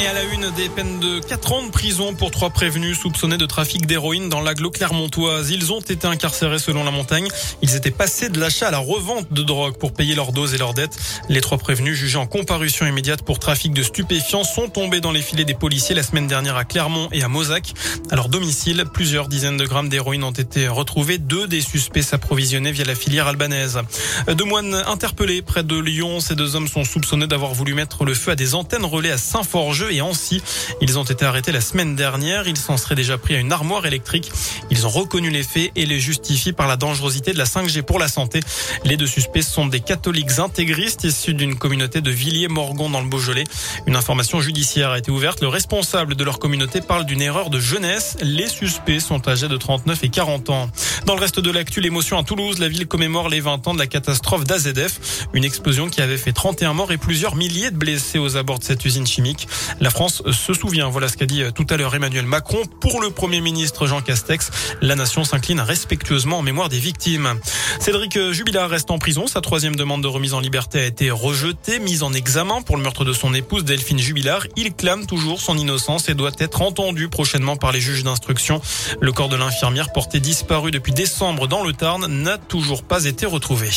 Et à la une des peines de 4 ans de prison pour trois prévenus soupçonnés de trafic d'héroïne dans l'agglo clermontoise. Ils ont été incarcérés selon la montagne. Ils étaient passés de l'achat à la revente de drogue pour payer leurs doses et leurs dettes. Les trois prévenus jugés en comparution immédiate pour trafic de stupéfiants sont tombés dans les filets des policiers la semaine dernière à Clermont et à Mozac. À leur domicile, plusieurs dizaines de grammes d'héroïne ont été retrouvés. Deux des suspects s'approvisionnaient via la filière albanaise. Deux moines interpellés près de Lyon. Ces deux hommes sont soupçonnés d'avoir voulu mettre le feu à des antennes relais à Saint-Forgeux et Ancy. Ils ont été arrêtés la semaine dernière. Ils s'en seraient déjà pris à une armoire électrique. Ils ont reconnu les faits et les justifient par la dangerosité de la 5G pour la santé. Les deux suspects sont des catholiques intégristes issus d'une communauté de Villiers-Morgon dans le Beaujolais. Une information judiciaire a été ouverte. Le responsable de leur communauté parle d'une erreur de jeunesse. Les suspects sont âgés de 39 et 40 ans. Dans le reste de l'actu, l'émotion à Toulouse, la ville commémore les 20 ans de la catastrophe d'AZF. Une explosion qui avait fait 31 morts et plusieurs milliers de blessés aux abords de cette usine chimique. La France se souvient, voilà ce qu'a dit tout à l'heure Emmanuel Macron. Pour le Premier ministre Jean Castex, la nation s'incline respectueusement en mémoire des victimes. Cédric Jubilard reste en prison. Sa troisième demande de remise en liberté a été rejetée, mise en examen pour le meurtre de son épouse Delphine Jubilard. Il clame toujours son innocence et doit être entendu prochainement par les juges d'instruction. Le corps de l'infirmière porté disparu depuis décembre dans le Tarn n'a toujours pas été retrouvé.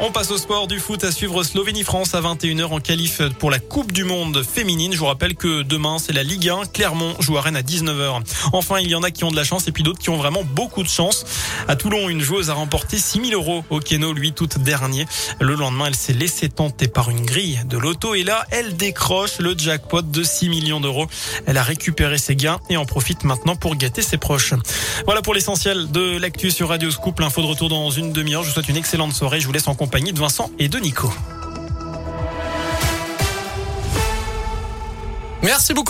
On passe au sport du foot à suivre Slovénie-France à 21h en qualif pour la Coupe du Monde féminine. Je vous rappelle que demain, c'est la Ligue 1. Clermont joue à Rennes à 19h. Enfin, il y en a qui ont de la chance et puis d'autres qui ont vraiment beaucoup de chance. À Toulon, une joueuse a remporté 6000 euros au Keno, lui, tout dernier. Le lendemain, elle s'est laissée tenter par une grille de loto et là, elle décroche le jackpot de 6 millions d'euros. Elle a récupéré ses gains et en profite maintenant pour gâter ses proches. Voilà pour l'essentiel de l'actu sur Radio Scoop. L'info de retour dans une demi-heure. Je vous souhaite une excellente soirée. Je vous laisse en de Vincent et de Nico. Merci beaucoup.